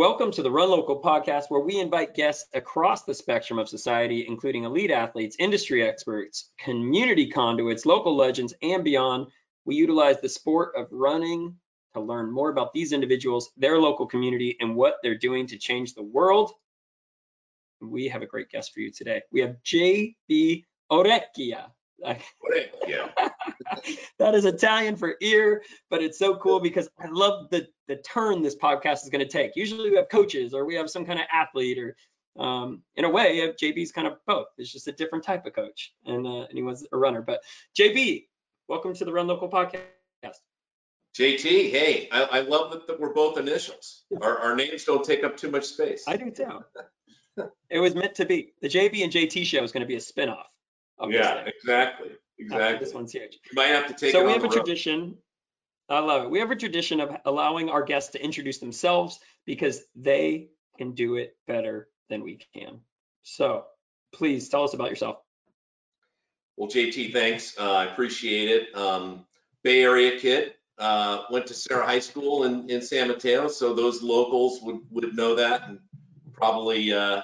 Welcome to the Run Local podcast, where we invite guests across the spectrum of society, including elite athletes, industry experts, community conduits, local legends, and beyond. We utilize the sport of running to learn more about these individuals, their local community, and what they're doing to change the world. We have a great guest for you today. We have JB Orecchia. Yeah. that is Italian for ear, but it's so cool because I love the the turn this podcast is going to take. Usually we have coaches or we have some kind of athlete or um, in a way, JB's kind of both. It's just a different type of coach and, uh, and he was a runner. But JB, welcome to the Run Local podcast. JT, hey, I, I love that, that we're both initials. Our, our names don't take up too much space. I do too. it was meant to be. The JB and JT show is going to be a spinoff. Yeah, exactly. Exactly. This one's huge. You might have to take so it we on have a road. tradition. I love it. We have a tradition of allowing our guests to introduce themselves because they can do it better than we can. So please tell us about yourself. Well, JT, thanks. Uh, I appreciate it. Um, Bay Area kid. Uh, went to Serra High School in, in San Mateo, so those locals would, would know that, and probably uh,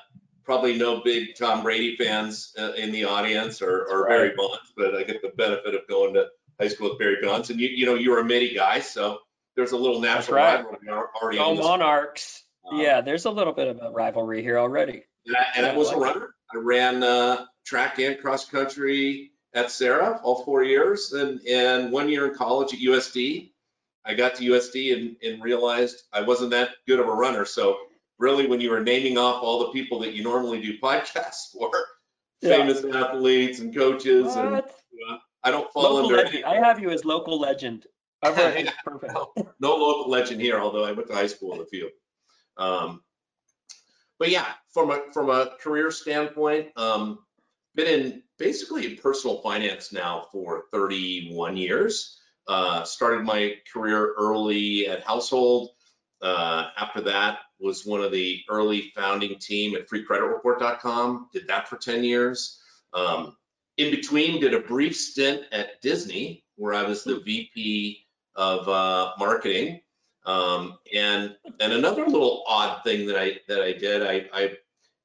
probably no big Tom Brady fans uh, in the audience or, or Barry Bonds, but I get the benefit of going to high school with Barry Bonds, and you you know you were a Mitty guy, so there's a little natural right. rivalry already. Go on Monarchs. Um, Yeah, there's a little bit of a rivalry here already. And I, and I was I a like runner. I ran uh, track and cross country at Serra all four years, and and one year in college at USD. I got to USD and, and realized I wasn't that good of a runner. So really, when you were naming off all the people that you normally do podcasts for, Yeah. famous athletes and coaches, and What? uh, I don't fall Local under legend. I have you as local legend. Right, perfect. no local legend here, although I went to high school in the field. Um, but yeah, from a from a career standpoint, um, been in basically in personal finance now for 31 years. Uh, started my career early at Household. Uh, after that, was one of the early founding team at FreeCreditReport.com. Did that for 10 years. Um, in between, did a brief stint at Disney, where I was the VP of uh, marketing. Um, and and another little odd thing that I that I did, I, I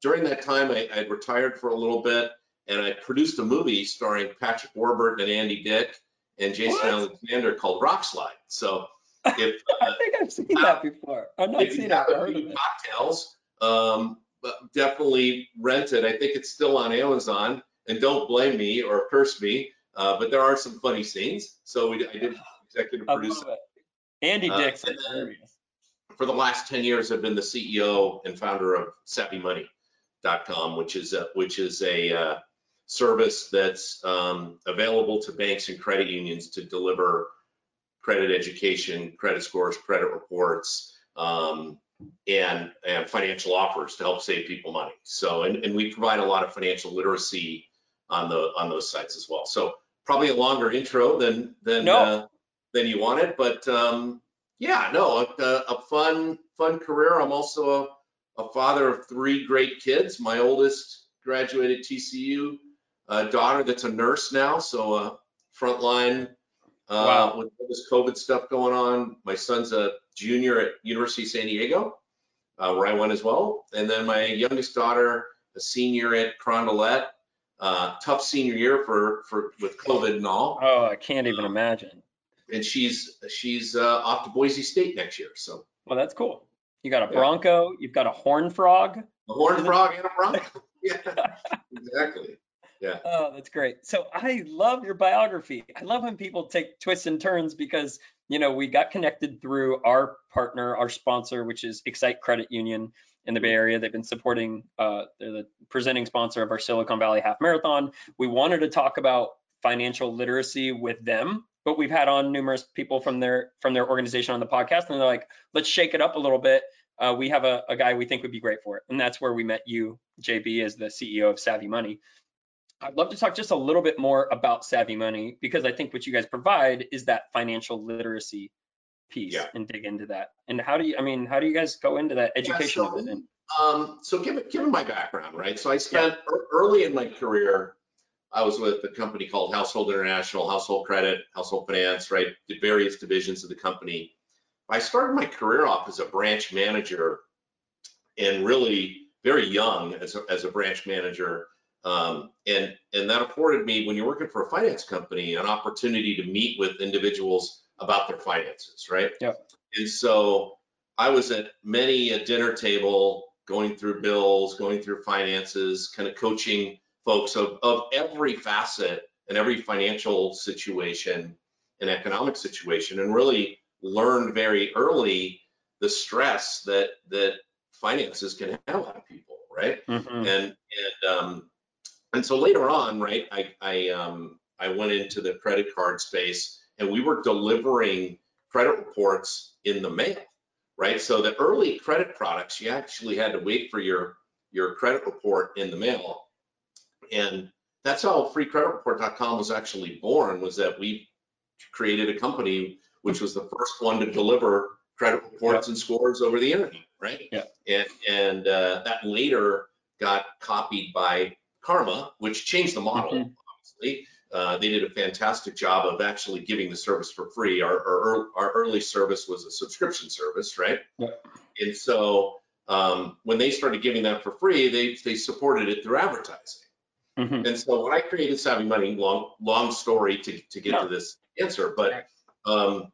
during that time I, I retired for a little bit, and I produced a movie starring Patrick Warburton and Andy Dick and Jason What? Alexander called Rock Slyde. So if uh, I think I've seen that before. I've not if seen you have a heard few it. cocktails, um, but definitely rent it. I think it's still on Amazon. And don't blame me or curse me, uh, but there are some funny scenes. So we, I did executive produce it. Andy Uh, then- for the last 10 years, I've been the CEO and founder of SavvyMoney.com, which is a, which is a uh, service that's um, available to banks and credit unions to deliver credit education, credit scores, credit reports, um, and, and financial offers to help save people money. So, and, and we provide a lot of financial literacy on the on those sites as well. So probably a longer intro than than No. uh, than you wanted, but um, yeah, no, a, a fun, fun career. I'm also a, a father of three great kids. My oldest graduated TCU, a daughter that's a nurse now, so uh, frontline uh, Wow. with all this COVID stuff going on. My son's a junior at University of San Diego, uh, where I went as well. And then my youngest daughter, a senior at Carondelet. Uh, tough senior year for, for with COVID and all Oh, I can't even imagine. and she's she's uh, off to Boise State next year. So Well, that's cool. You got a Yeah. Bronco, you've got a horn frog. a horn frog and a bronco. yeah, exactly. Yeah, Oh, that's great. So I love your biography. I love when people take twists and turns because, you know, we got connected through our partner, our sponsor, which is Excite Credit Union in the Bay Area. They've been supporting, uh, they're the presenting sponsor of our Silicon Valley Half Marathon. We wanted to talk about financial literacy with them, but we've had on numerous people from their from their organization on the podcast, and they're like, let's shake it up a little bit. Uh, we have a, a guy we think would be great for it, and that's where we met you, JB, as the CEO of Savvy Money. I'd love to talk just a little bit more about Savvy Money because I think what you guys provide is that financial literacy piece Yeah. and dig into that. And how do you, I mean, how do you guys go into that education of it? And, Um, so given given my background, right? So I spent ear- early in my career I was with a company called Household International, Household Credit, Household Finance, right? Did various divisions of the company. I started my career off as a branch manager and really very young as a, as a branch manager. Um, and, and that afforded me, when you're working for a finance company, an opportunity to meet with individuals about their finances, right? Yep. And so I was at many a dinner table going through bills, going through finances, kind of coaching folks of, of every facet and every financial situation and economic situation and really learned very early the stress that that finances can have on people right Mhm. and and um and so later on right i i um i went into the credit card space and we were delivering credit reports in the mail right? So the early credit products you actually had to wait for your your credit report in the mail. And that's how freecreditreport.com was actually born was that we created a company which was the first one to deliver credit reports and scores over the internet right? Yeah. and and uh, that later got copied by karma which changed the model Mhm. obviously uh, they did a fantastic job of actually giving the service for free our, our, our early service was a subscription service right Yep. and so um, when they started giving that for free they they supported it through advertising Mhm. and so when I created Savvy Money, long, long story to, to get to this answer, but um,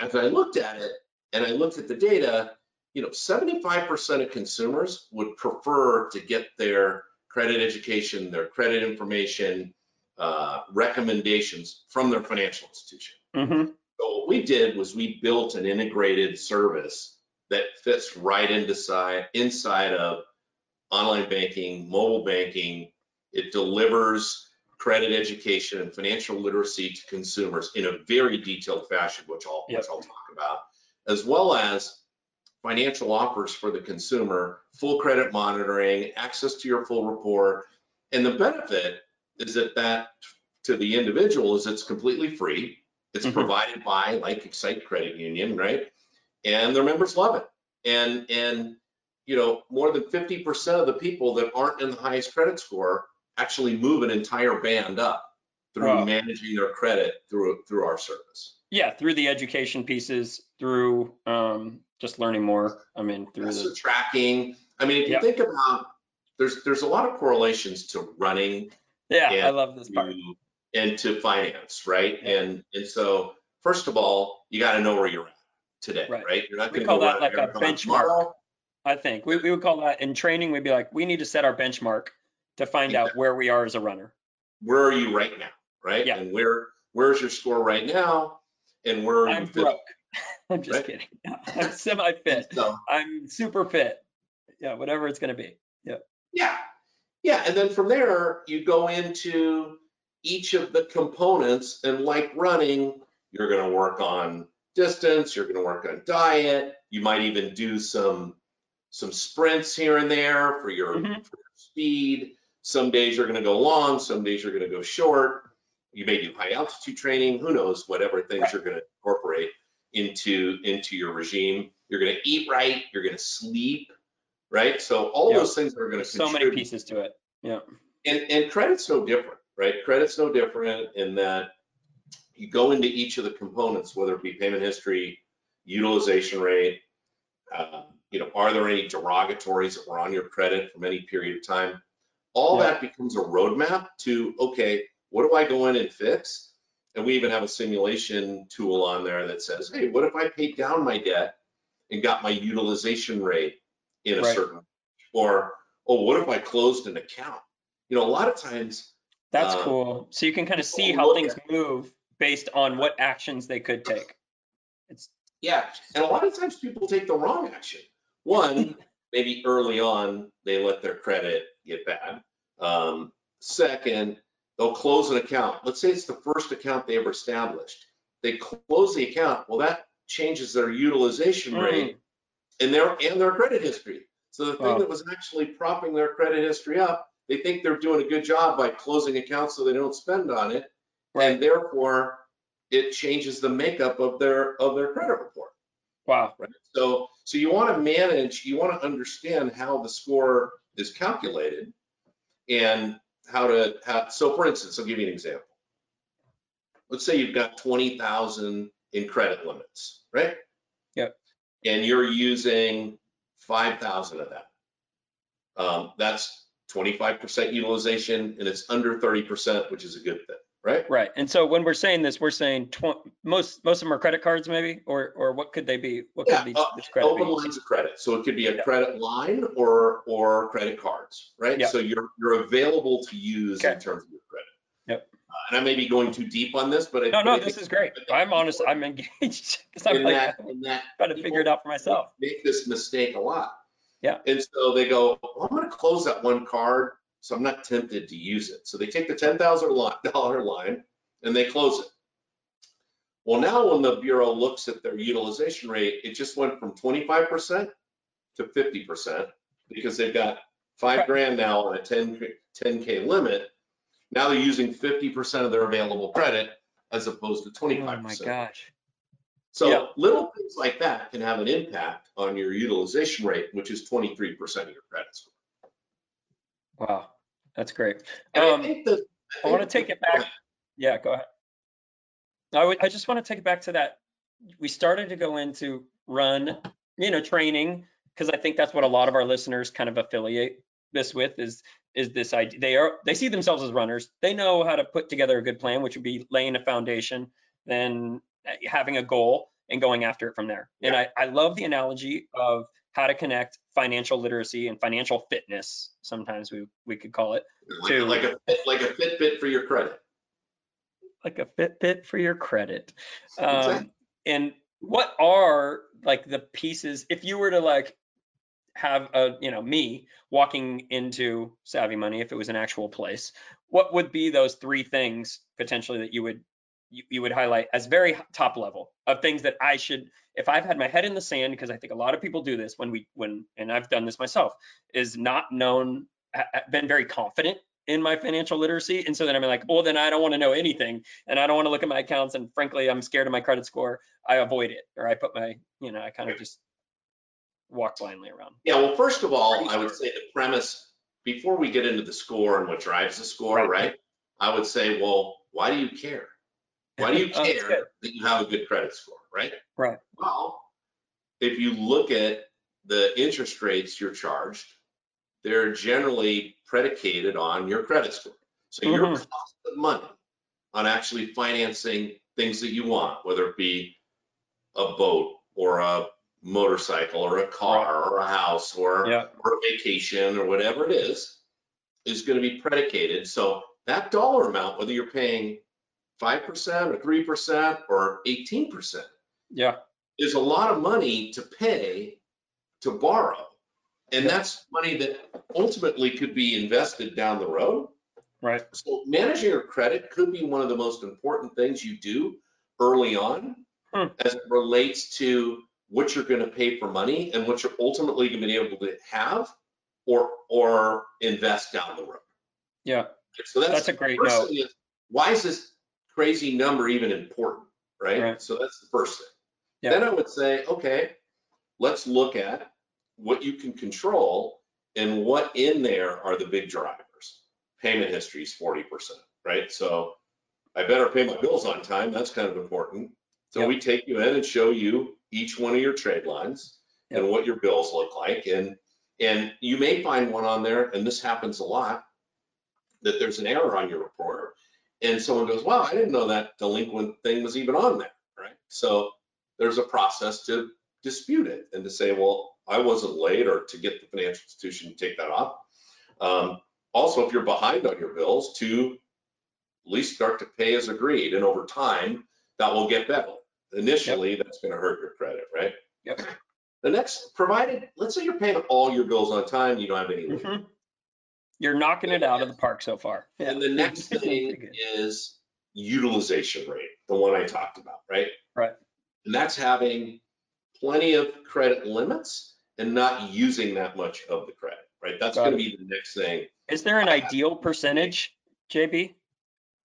as I looked at it and I looked at the data, you know, 75% of consumers would prefer to get their credit education, their credit information, uh, recommendations from their financial institution. Mhm. So what we did was we built an integrated service that fits right into side, inside of online banking, mobile banking. It delivers credit education and financial literacy to consumers in a very detailed fashion, which I'll, which I'll talk about, as well as financial offers for the consumer, full credit monitoring, access to your full report. And the benefit is that that to the individual is it's completely free. It's Mhm. provided by like Excite Credit Union, right? And their members love it. And and you know, more than 50% of the people that aren't in the highest credit score actually move an entire band up through Wow. managing their credit through through our service. Yeah, through the education pieces, through um, just learning more. I mean, through the tracking. I mean, if you think about there's there's a lot of correlations to running yeah, I love this part. to, and to finance, right? Yeah. And and so first of all, you got to know where you're at today, Right. right? You're not going to call that like a benchmark. tomorrow. I think we, we would call that in training. We'd be like, we need to set our benchmark to find out where we are as a runner. Where are you right now, right? Yeah. And where where's your score right now? And where are you I'm broke. I'm just Right. kidding. I'm semi-fit. So I'm super fit. Yeah, whatever it's gonna be. Yeah, yeah, Yeah. and then from there, you go into each of the components, and like running, you're gonna work on distance, you're gonna work on diet, you might even do some some sprints here and there for your, Mhm. for your speed. Some days you're gonna go long, some days you're gonna go short. You may do high altitude training, who knows, whatever things Right. you're gonna incorporate into into your regime. You're gonna eat right, you're gonna sleep, right? So all Yeah. those things are gonna so many pieces to it. Yeah. And, and credit's no different, right? Credit's no different in that you go into each of the components, whether it be payment history, utilization rate, um, you know, are there any derogatories that were on your credit from any period of time? All Yeah. that becomes a roadmap to, okay, what do I go in and fix? And we even have a simulation tool on there that says, hey, what if I paid down my debt and got my utilization rate in a Right. certain, or, oh, what if I closed an account? You know, a lot of times, That's Um, cool. So you can kind of see how things move based on what actions they could take. It's yeah, and a lot of times people take the wrong action. One, maybe early on, they let their credit get bad. Um, second, they'll close an account. Let's say it's the first account they ever established. They close the account. Well, that changes their utilization Mm. rate and their and their credit history. So the thing Wow. that was actually propping their credit history up, they think they're doing a good job by closing accounts so they don't spend on it, right. and therefore it changes the makeup of their of their credit report. Wow. Right. So, so you want to manage, you want to understand how the score is calculated and how to, how, so for instance, I'll give you an example. Let's say you've got 20,000 in credit limits, right? Yep. And you're using 5,000 of that. Um, that's 25% utilization and it's under 30%, which is a good thing, right? Right. And so when we're saying this, we're saying tw- most, most of them are credit cards maybe, or, or what could they be? What Yeah, could these, uh, this credit open be? lines of credit. So it could be a Yeah. credit line or, or credit cards, right? Yeah. So you're, you're available to use in terms of your credit. Yep. Uh, And I may be going too deep on this, but. I- No, but I no, this is great. I'm honest, I'm engaged, I'm In like, that, in that. trying to figure it out for myself. Make this mistake a lot. Yeah. And so they go, well, I'm gonna close that one card, so I'm not tempted to use it. So they take the ten thousand dollar line and they close it. Well, now when the Bureau looks at their utilization rate, it just went from twenty-five percent to fifty percent because they've got five grand now on a 10 10K limit. Now they're using fifty percent of their available credit as opposed to Oh twenty-five my gosh. So Yeah. little things like that can have an impact on your utilization rate, which is twenty-three percent of your credit score. Wow. That's great. I Um, think. I want to take it back. Yeah, go ahead. I would, I just want to take it back to that. We started to go into run, you know, training, because I think that's what a lot of our listeners kind of affiliate this with is, is this idea. They are, they see themselves as runners. They know how to put together a good plan, which would be laying a foundation, then uh, having a goal and going after it from there. And I, I love the analogy of how to connect financial literacy and financial fitness, sometimes we, we could call it, Like, to- like a, like a Fitbit for your credit. like a Fitbit for your credit. Um, Exactly. and what are like the pieces if you were to like have a you know me walking into Savvy Money if it was an actual place, what would be those three things potentially that you would you, you would highlight as very top level of things that I should if I've had my head in the sand because I think a lot of people do this when we when and I've done this myself is not known been very confident in my financial literacy and so then I'm like well then I don't want to know anything and I don't want to look at my accounts and frankly I'm scared of my credit score I avoid it or I put my you know I kind of just walk blindly around Yeah, well, first of all, I would say the premise, before we get into the score and what drives the score, Right. right? I would say, well, why do you care? Why do you Oh, care that you have a good credit score, right? Right. Well, if you look at the interest rates you're charged, they're generally predicated on your credit score. So your Mhm. cost of money on actually financing things that you want, whether it be a boat or a motorcycle or a car or a house or yeah or a vacation or whatever it is, is going to be predicated. So that dollar amount, whether you're paying 5% or 3% or 18%, yeah is a lot of money to pay to borrow. And that's money that ultimately could be invested down the road. right So managing your credit could be one of the most important things you do early on Hmm. as it relates to what you're going to pay for money and what you're ultimately going to be able to have or or invest down the road. yeah So that's, that's a great note is, why is this crazy number even important, right? Right. So that's the first thing. Yeah. Then I would say, okay, let's look at what you can control and what in there are the big drivers. Payment history is 40%, right? So I better pay my bills on time. That's kind of important. So Yep. we take you in and show you each one of your trade lines and what your bills look like. And and you may find one on there, and this happens a lot, that there's an error on your report. And someone goes, wow, I didn't know that delinquent thing was even on there, right? So there's a process to dispute it and to say, well, I wasn't late or to get the financial institution to take that off. Um, also, if you're behind on your bills, to at least start to pay as agreed. And over time, that will get better. Initially, that's going to hurt your credit, right? Yep. The next, provided, let's say you're paying all your bills on time, you don't have any late Mhm. You're knocking it out of the park so far yeah. And the next thing is utilization rate, the one I talked about, right? Right. And that's having plenty of credit limits and not using that much of the credit, right? That's gonna be the next thing. Is there an ideal percentage, JB?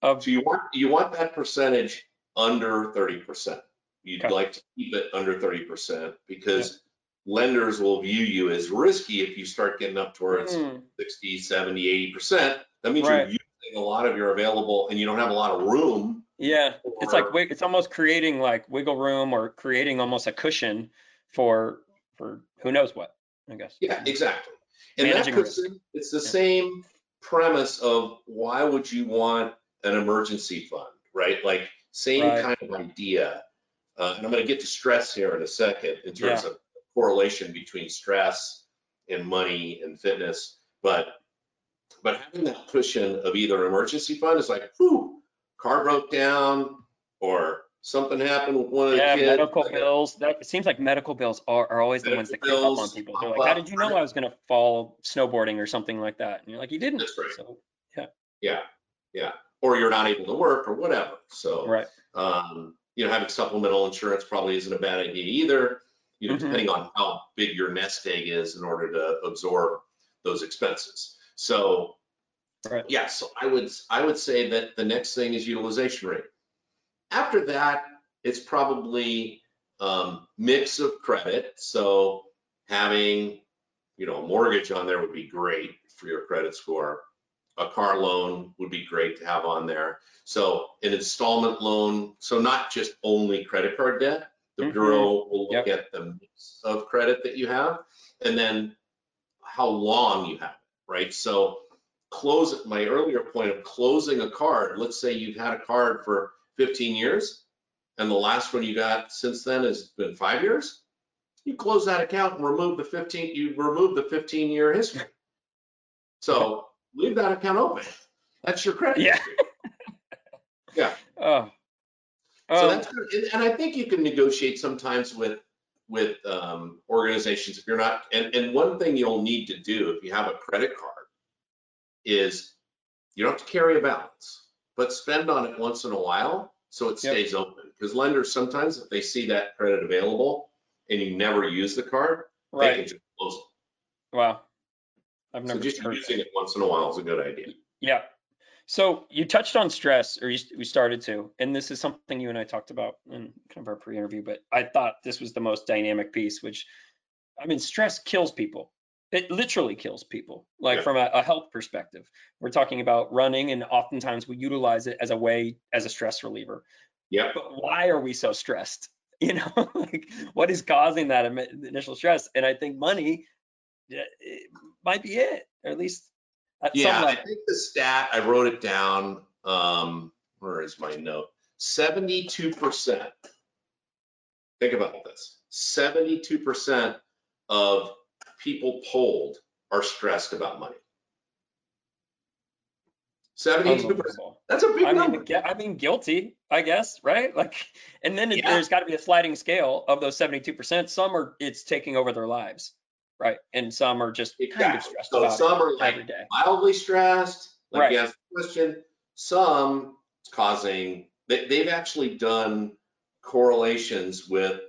Of So you want, you want that percentage under thirty percent. You'd Okay. like to keep it under thirty percent because lenders will view you as risky if you start getting up towards Hmm, 60, 70, 80 percent That means you're using a lot of your available, and you don't have a lot of room. Yeah, it's like it's almost creating like wiggle room or creating almost a cushion for for who knows what, I guess. Yeah, exactly. And that Managing risk. in, it's the Yeah. same premise of why would you want an emergency fund, right? Like same Right. kind of idea. Uh, and I'm going to get to stress here in a second in terms of correlation between stress and money and fitness. But but having that cushion of either an emergency fund is like, whew, car broke down or something happened with one of the Yeah, kids. medical like, bills. That it seems like medical bills are, are always the ones that come up on people. They're like, "How did you know I was gonna fall snowboarding or something like that?" And you're like, "You didn't." That's right. So, Yeah, yeah. Or you're not able to work or whatever. So right. Um, you know, having supplemental insurance probably isn't a bad idea either, you know, Mhm. depending on how big your nest egg is in order to absorb those expenses. So, Right. yeah, so I would, I would say that the next thing is utilization rate. After that, it's probably um, mix of credit. So having, you know, a mortgage on there would be great for your credit score. A car loan would be great to have on there. So an installment loan, so not just only credit card debt. The mm-hmm. bureau will look at the mix of credit that you have and then how long you have it, right? So close, my earlier point of closing a card, let's say you've had a card for 15 years and the last one you got since then has been five years, you close that account and remove the 15, you remove the 15 year history. So leave that account open. That's your credit Yeah. history. Yeah. Oh. So Um, that's good. And, and I think you can negotiate sometimes with, with um, organizations if you're not, and, and one thing you'll need to do if you have a credit card is you don't have to carry a balance, but spend on it once in a while so it Yep. stays open. Because lenders sometimes, if they see that credit available and you never use the card, they can just close it. Wow. I've never So just using it once in a while is a good idea. Yeah. So you touched on stress, or you, we started to, and this is something you and I talked about in kind of our pre-interview, but I thought this was the most dynamic piece, which, I mean, stress kills people. It literally kills people, like Yeah. from a, a health perspective. We're talking about running, and oftentimes we utilize it as a way, as a stress reliever. Yeah. But why are we so stressed? You know, like what is causing that initial stress? And I think money it might be it, or at least Yeah, I think the stat, I wrote it down, um, where is my note? Seventy-two percent. Think about this, seventy-two percent of people polled are stressed about money. Seventy-two percent, that's a big I number. mean, I mean, guilty, I guess, right? Like, and then Yeah. there's got to be a sliding scale of those 72%. Some are, it's taking over their lives, right? And some are just kind of Exactly. stressed So about some are like mildly stressed, like you Right. asked the question. Some it's causing, they, they've actually done correlations with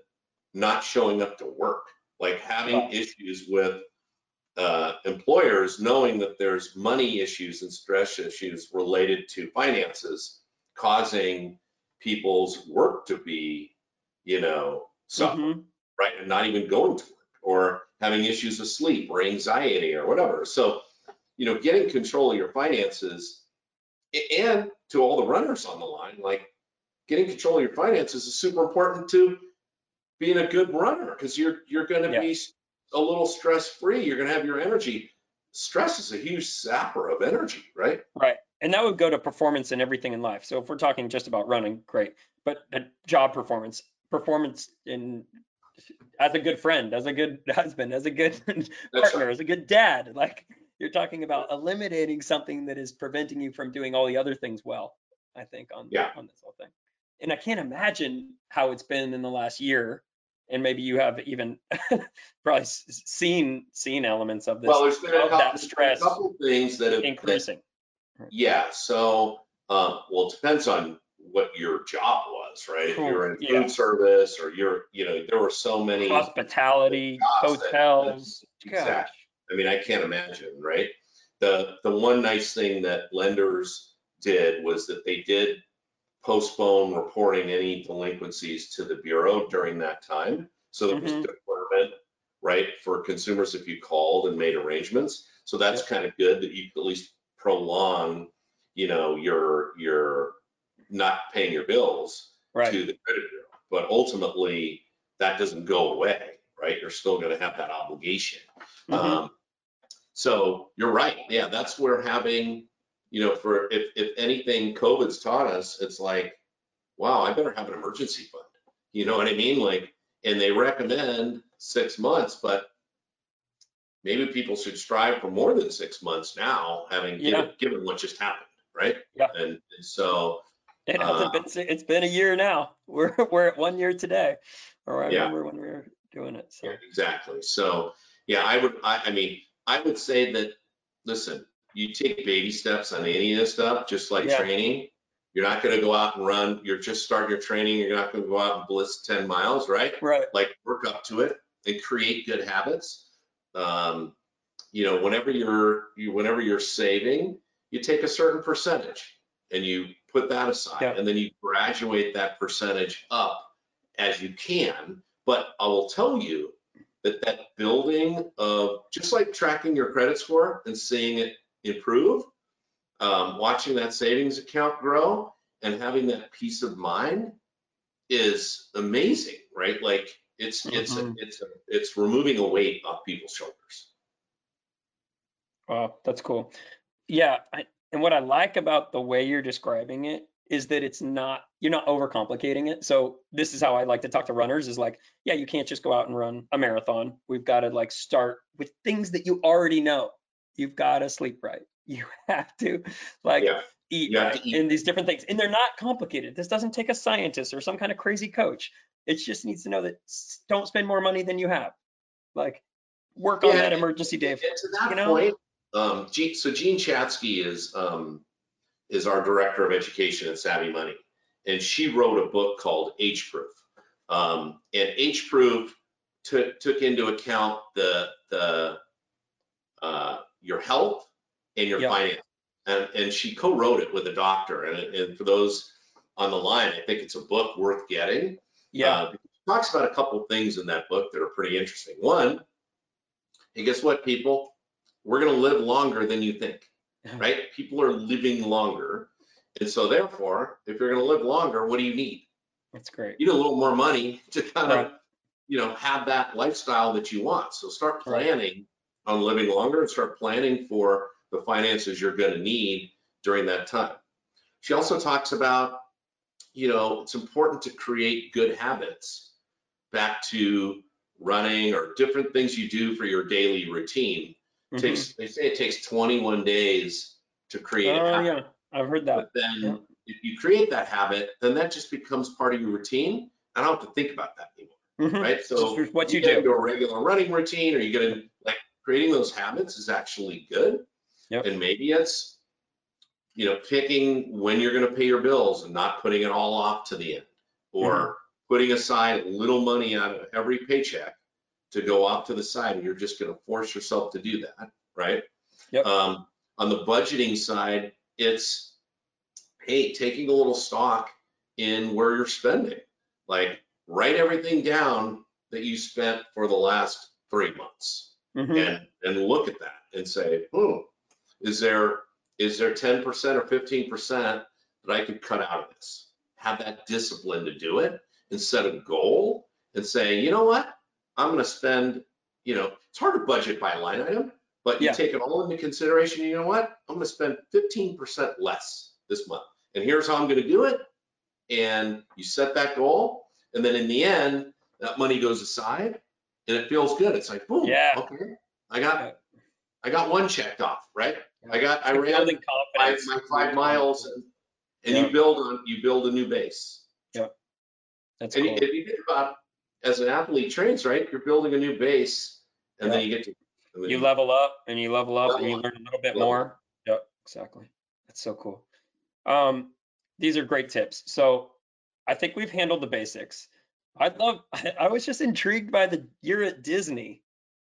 not showing up to work, like having Wow. issues with uh, employers knowing that there's money issues and stress issues related to finances causing people's work to be, you know, suffer Mhm. right? And not even going to work or having issues with sleep or anxiety or whatever. So, you know, getting control of your finances and to all the runners on the line, like getting control of your finances is super important to being a good runner because you're you're going to Yeah. be a little stress free. You're going to have your energy. Stress is a huge sapper of energy, right? Right. And that would go to performance and everything in life. So if we're talking just about running, great. But job performance, performance in as a good friend, as a good husband, as a good partner, as a good dad, like you're talking about eliminating something that is preventing you from doing all the other things well, I think on Yeah. on this whole thing. And I can't imagine how it's been in the last year. And maybe you have even probably seen seen elements of this Well, there's been a couple, that there's a couple things that have that increasing. Yeah, so, um, well, it depends on what your job was, right? If you're in Yeah. food service or you're, you know, there were so many, hospitality, Jobs that- hotels. I mean, I can't imagine, right? The, the one nice thing that lenders did was that they did postpone reporting any delinquencies to the Bureau during that time. So there was Mhm. deferment, right, for consumers if you called and made arrangements. So that's kind of good that you could at least prolong, you know, your, your not paying your bills Right. to the credit bureau. But ultimately, that doesn't go away, right? You're still gonna have that obligation. Mhm. Um, so you're right. Yeah, that's where having, you know, for if, if anything COVID's taught us, it's like, wow, I better have an emergency fund. You know what I mean? Like, and they recommend six months, but maybe people should strive for more than six months now, having given, given what just happened, right? Yeah. And, and so, It hasn't Uh, been, it's been a year now. We're, we're at one year today. Or I Yeah. remember when we were doing it, so. Yeah, exactly. So, yeah, I would, I, I mean, I would say that, listen, you take baby steps on any of this stuff, just like Yeah. training. You're not gonna go out and run, you're just starting your training, you're not gonna go out and blitz ten miles, right? Right, Like, work up to it and create good habits. Um, you know, whenever you're, you, whenever you're saving, you take a certain percentage and you put that aside, Yeah. and then you graduate that percentage up as you can. But I will tell you that that building of, just like tracking your credit score and seeing it improve, um, watching that savings account grow and having that peace of mind is amazing, right? Like it's, it's, a- it's, a- it's removing a weight off people's shoulders. wow, that's cool. Yeah, I, and what I like about the way you're describing it is that it's not, you're not overcomplicating it. So this is how I like to talk to runners is like, yeah, you can't just go out and run a marathon. We've got to like start with things that you already know. You've got to sleep right. You have to like Yeah, eat right to eat. and these different things. And they're not complicated. This doesn't take a scientist or some kind of crazy coach. It just needs to know that don't spend more money than you have. Like work on that emergency. And to that You know? point, um, so Jean Chatzky is, um, is our director of education at Savvy Money. And she wrote a book called AgeProof. Um, and AgeProof took, took into account the, the, uh, your health and your Yeah. finance. And, and she co-wrote it with a doctor. And, and for those on the line, I think it's a book worth getting. Yeah. Uh, talks about a couple of things in that book that are pretty interesting. One, hey, guess what, people? We're going to live longer than you think, right? People are living longer. And so therefore, if you're going to live longer, what do you need? That's great. You need a little more money to kind of, you know, have that lifestyle that you want. So start Right. planning on living longer and start planning for the finances you're going to need during that time. She also talks about, you know, it's important to create good habits back to running or different things you do for your daily routine. Mhm. Takes, they say it takes 21 days to create a Oh, yeah, I've heard that. But then Yeah. if you create that habit, then that just becomes part of your routine. I don't have to think about that anymore, Mhm. right? So Just what you get do. a regular running routine or you get in, like creating those habits is actually good. Yep. And maybe it's, you know, picking when you're gonna pay your bills and not putting it all off to the end. Or Mm-hmm. putting aside little money out of every paycheck to go off to the side and you're just gonna force yourself to do that, right? Yep. Um, on the budgeting side, it's, hey, taking a little stock in where you're spending. Like, write everything down that you spent for the last three months Mhm. and, and look at that and say, hmm, is there, is there ten percent or fifteen percent that I could cut out of this? Have that discipline to do it and set a goal and say, you know what? I'm gonna spend, you know, it's hard to budget by line item, but you Yeah. take it all into consideration, you know what? I'm gonna spend fifteen percent less this month. And here's how I'm gonna do it. And you set that goal, and then in the end, that money goes aside and it feels good. It's like, boom, Yeah. okay, I got, Yeah. I got one checked off, right? I got, I ran my, my five miles and, and you build on, you build a new base. Yeah. That's And cool. if you think about, as an athlete trains, right, you're building a new base and then you get to. You level up and you level up and you learn a little bit Level more. Yep, exactly. That's so cool. Um, these are great tips. So I think we've handled the basics. I'd love, I was just intrigued by the you're at Disney.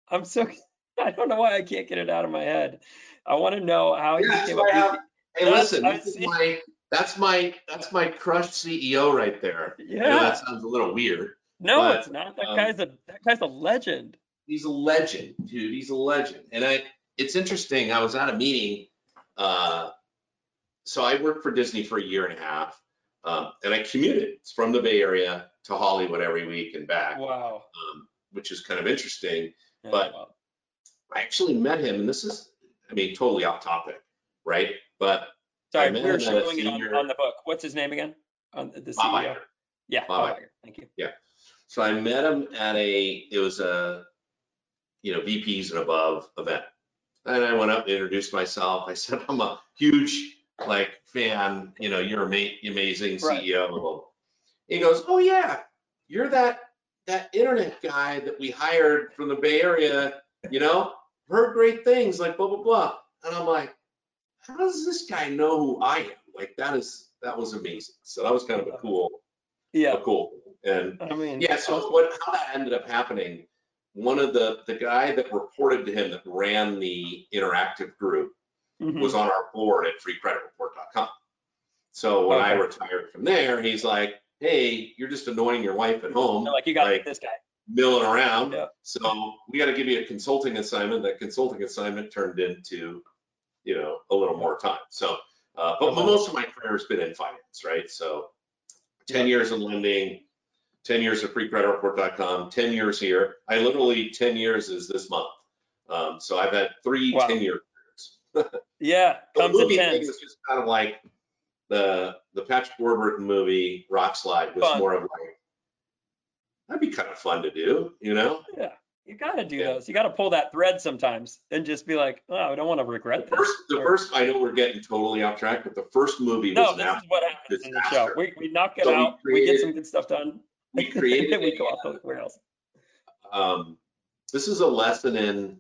I'm so, I don't know why I can't get it out of my head. I want to know how you Yeah, that's came up have- Hey, That's- listen, I see. my, that's my, that's my crushed CEO right there. I know yeah, that sounds a little weird. No, but, it's not. That um, guy's a, that guy's a legend. He's a legend, dude. He's a legend. And I, it's interesting. I was at a meeting uh, so I worked for Disney for a year and a half, um, and I commuted from the Bay Area to Hollywood every week and back, Wow. um, which is kind of interesting. Yeah, But- wow. I actually met him, and this is, I mean, totally off topic, right? But Sorry, met we're him at a showing it on, on the book. What's his name again? On the Bob CEO? Iger. Yeah, Bob Bob Iger. Thank you. So I met him at a, it was a, you know, VPs and above event. And I went up and introduced myself. I said, I'm a huge like fan, you know, you're ama- amazing Right. CEO. He goes, oh yeah, you're that, that internet guy that we hired from the Bay Area, you know, heard great things like blah, blah, blah. And I'm like, how does this guy know who I am? Like that is, that was amazing. So that was kind of a cool, Yeah, a cool. And I mean. yeah, so what, how that ended up happening, one of the, the guy that reported to him that ran the interactive group Mhm. was on our board at freecreditreport.com. So when I retired from there, he's like, hey, you're just annoying your wife at home, They're Like you got like- this guy. milling around. Yeah. So we got to give you a consulting assignment. That consulting assignment turned into, you know, a little more time. So, uh, but Uh-huh. most of my career has been in finance, right? So 10 years in lending, 10 years at freecreditreport.com, 10 years here. I literally 10 years is this month. Um, so I've had three Wow. 10 year Yeah, the comes in movie thing is just kind of like the the Patrick Warburton movie Rock Slyde was Fun. more of like that'd be kind of fun to do, you know. Yeah, you gotta do Yeah. those. You gotta pull that thread sometimes and just be like, oh, I don't want to The regret this. first, the Or- first, I know we're getting totally off track, but the first movie No, was this is what happens in the show. We, we knock it So we out, we get some good stuff done, We and created then we go off the rails. um, this is a lesson in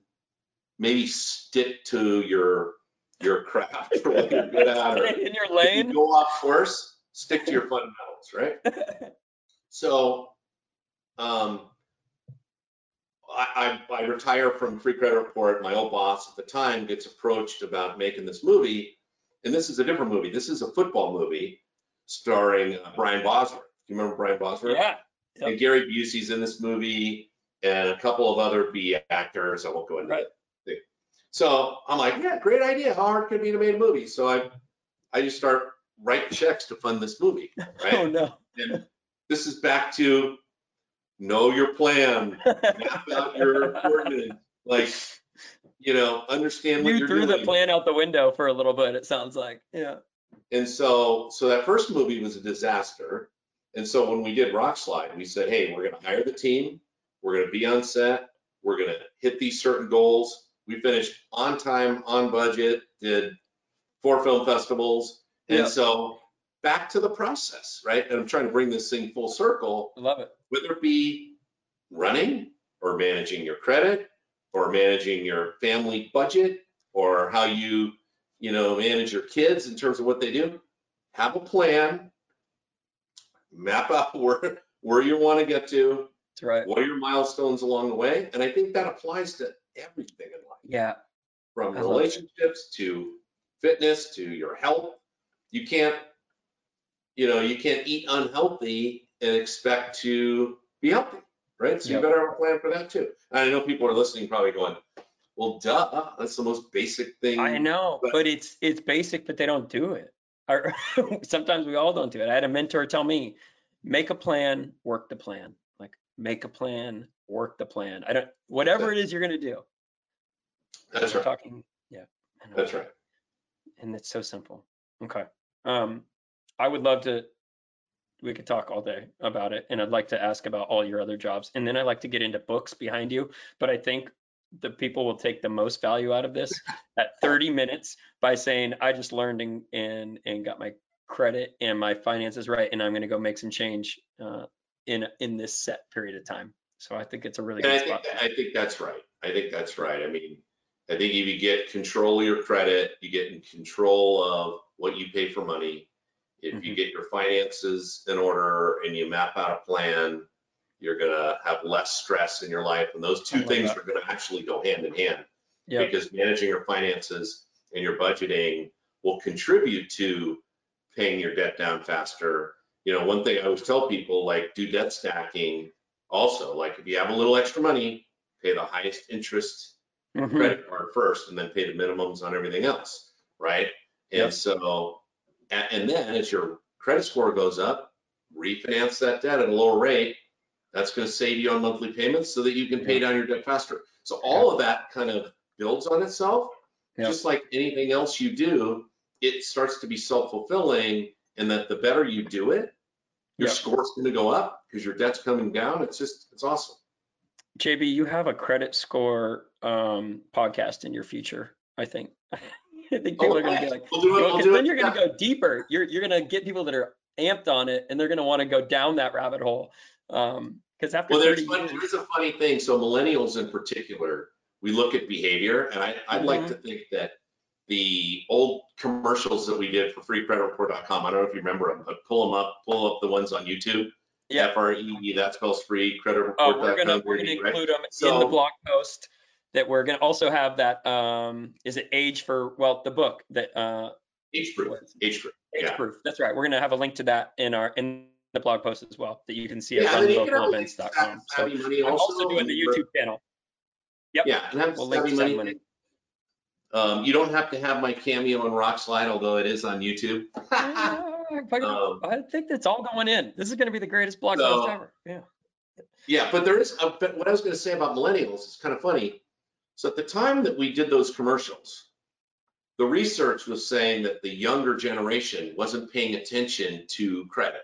maybe stick to your your craft or what you're good at. Or In your if you lane. go off course, stick to your fundamentals, right? So, um, I, I, I retire from Free Credit Report. My old boss at the time gets approached about making this movie, and this is a different movie. This is a football movie starring uh, Brian Bosworth. You remember Brian Bosworth? Yeah, And Gary Busey's in this movie, and a couple of other B actors. I won't go into Right. it. So I'm like, yeah, great idea. How hard could it be to make a movie? So I, I just start writing checks to fund this movie, right? oh no. And this is back to know your plan, map out your coordinates, like, you know, understand what You threw the plan out the window for a little bit, it sounds like, yeah. And so, so that first movie was a disaster. And so when we did Rock Slyde, we said, hey, we're gonna hire the team, we're gonna be on set, we're gonna hit these certain goals. We finished on time, on budget, did four film festivals. Yeah. And so back to the process, right? And I'm trying to bring this thing full circle. I love it. whether it be running or managing your credit or managing your family budget or how you, you know, manage your kids in terms of what they do, have a plan, map out where, where you want to get to, That's right. what are your milestones along the way. And I think that applies to everything in life, Yeah, from I relationships to fitness to your health. You can't, you know, you can't eat unhealthy and expect to be healthy, right? So Yep. you better have a plan for that too. And I know people are listening probably going, well, duh, that's the most basic thing. I know, but- but it's, it's basic, but they don't do it. Or sometimes we all don't do it. I had a mentor tell me, make a plan, work the plan. Like, make a plan, work the plan. I don't, whatever it is you're gonna do. That's right. Talking, yeah. That's right. And it's so simple. Okay. Um, I would love to, we could talk all day about it and I'd like to ask about all your other jobs. And then I'd like to get into books behind you. But I think the people will take the most value out of this at 30 minutes by saying, I just learned and, and, and got my credit and my finances right. And I'm going to go make some change uh, in, in this set period of time. So I think it's a really And I good think, spot. I think that's right. I think that's right. I mean, I think if you get control of your credit, you get in control of what you pay for money. If you Mhm. get your finances in order and you map out a plan, you're gonna have less stress in your life. And those two things that. are gonna actually go hand in hand. Yeah. Because managing your finances and your budgeting will contribute to paying your debt down faster. You know, one thing I always tell people, like do debt stacking also. Like if you have a little extra money, pay the highest interest Mhm. credit card first and then pay the minimums on everything else. right? And Yep. so, and then as your credit score goes up, refinance that debt at a lower rate. That's going to save you on monthly payments so that you can pay down your debt faster. So all of that kind of builds on itself. Yep. Just like anything else you do, it starts to be self-fulfilling and that the better you do it, your Yep. score's going to go up because your debt's coming down. It's just, it's awesome. JB, you have a credit score um, podcast in your future, I think. I think people are going to get like, We'll do it, Well, we'll 'cause do then it. you're going to Yeah. go deeper. You're you're going to get people that are amped on it, and they're going to want to go down that rabbit hole. Because after Well, there's, years, there's a funny thing. So millennials in particular, we look at behavior, and I, I'd like Mhm. to think that the old commercials that we did for freecreditreport.com, I don't know if you remember them, but pull them up, pull up the ones on YouTube. Yeah. F R E E, that spells free, credit report. oh, we're gonna we're gonna right? include them in the blog post. That we're gonna also have that. Um, is it age for well the book that uh, AgeProof, age proof. age Yeah. proof. That's right. We're gonna have a link to that in our in the blog post as well that you can see at Yeah, and you can have, runlocalevents.com. So Money I'm also doing the YouTube channel. Yep. Yeah, and We'll link Money. Money. Um, you don't have to have my cameo on Rock Slyde, although it is on YouTube. Ah, Um, I think that's all going in. This is going to be the greatest blog post ever. Yeah. Yeah, but there is, uh, but what I was going to say about millennials is kind of funny. So at the time that we did those commercials, the research was saying that the younger generation wasn't paying attention to credit.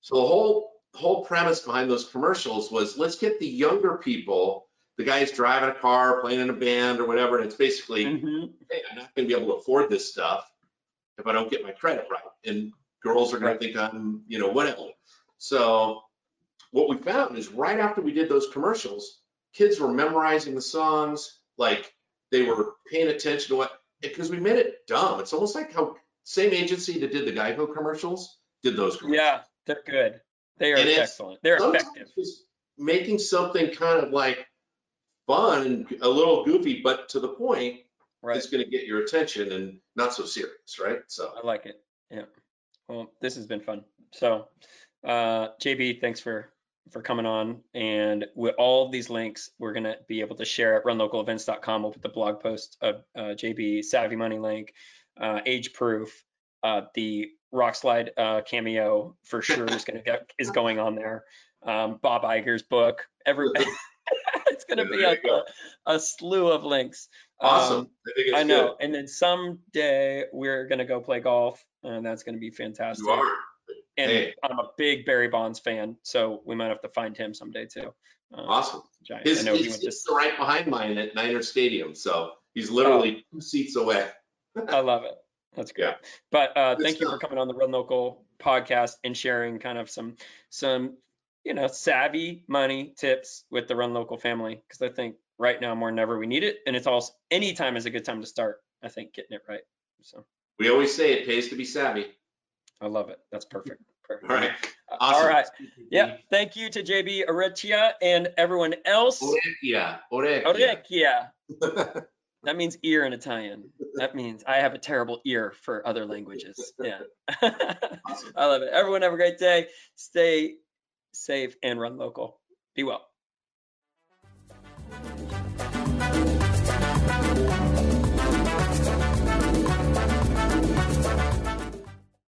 So the whole whole premise behind those commercials was let's get the younger people, the guys driving a car, playing in a band or whatever, and it's basically Mhm. hey, I'm not going to be able to afford this stuff if I don't get my credit right. And girls are going Right. to think I'm, you know, whatever. So what we found is right after we did those commercials, kids were memorizing the songs, like they were paying attention to what, because we made it dumb. It's almost like how same agency that did the Geico commercials did those commercials. Yeah, they're good. They are And excellent. They're effective. making something kind of like fun and a little goofy, but to the point, Right. it's going to get your attention and not so serious, right? So I like it. Yeah. Well, this has been fun. So, uh, JB, thanks for for coming on. And with all these links, we're gonna be able to share at runlocalevents.com. We'll put the blog post of uh, JB Savvy Money link, uh, AgeProof, uh, the Rock Slyde uh, cameo for sure is gonna get is going on there. Um, Bob Iger's book. Every it's gonna be a, go. a, slew of links. awesome. Um, I I know. And then someday we're gonna go play golf, and that's gonna be fantastic. You are. And Hey. I'm a big Barry Bonds fan, so we might have to find him someday too. Um, Awesome. Giant. His, I know he went to. right behind mine at Niner Stadium, so he's literally two seats away. I love it. That's great. Yeah. But uh, Good thank you for coming on the Run Local podcast and sharing kind of some some you know savvy money tips with the Run Local family because I think right now more than ever we need it, and it's also anytime is a good time to start. I think getting it right. So We always say it pays to be savvy. I love it. That's perfect. perfect. All right. Uh, Awesome. All right. Yeah. Thank you to JB Arechia and everyone else. Orecchia. Orecchia. That means ear in Italian. That means I have a terrible ear for other languages. Yeah. I love it. Everyone have a great day. Stay safe and run local. Be well.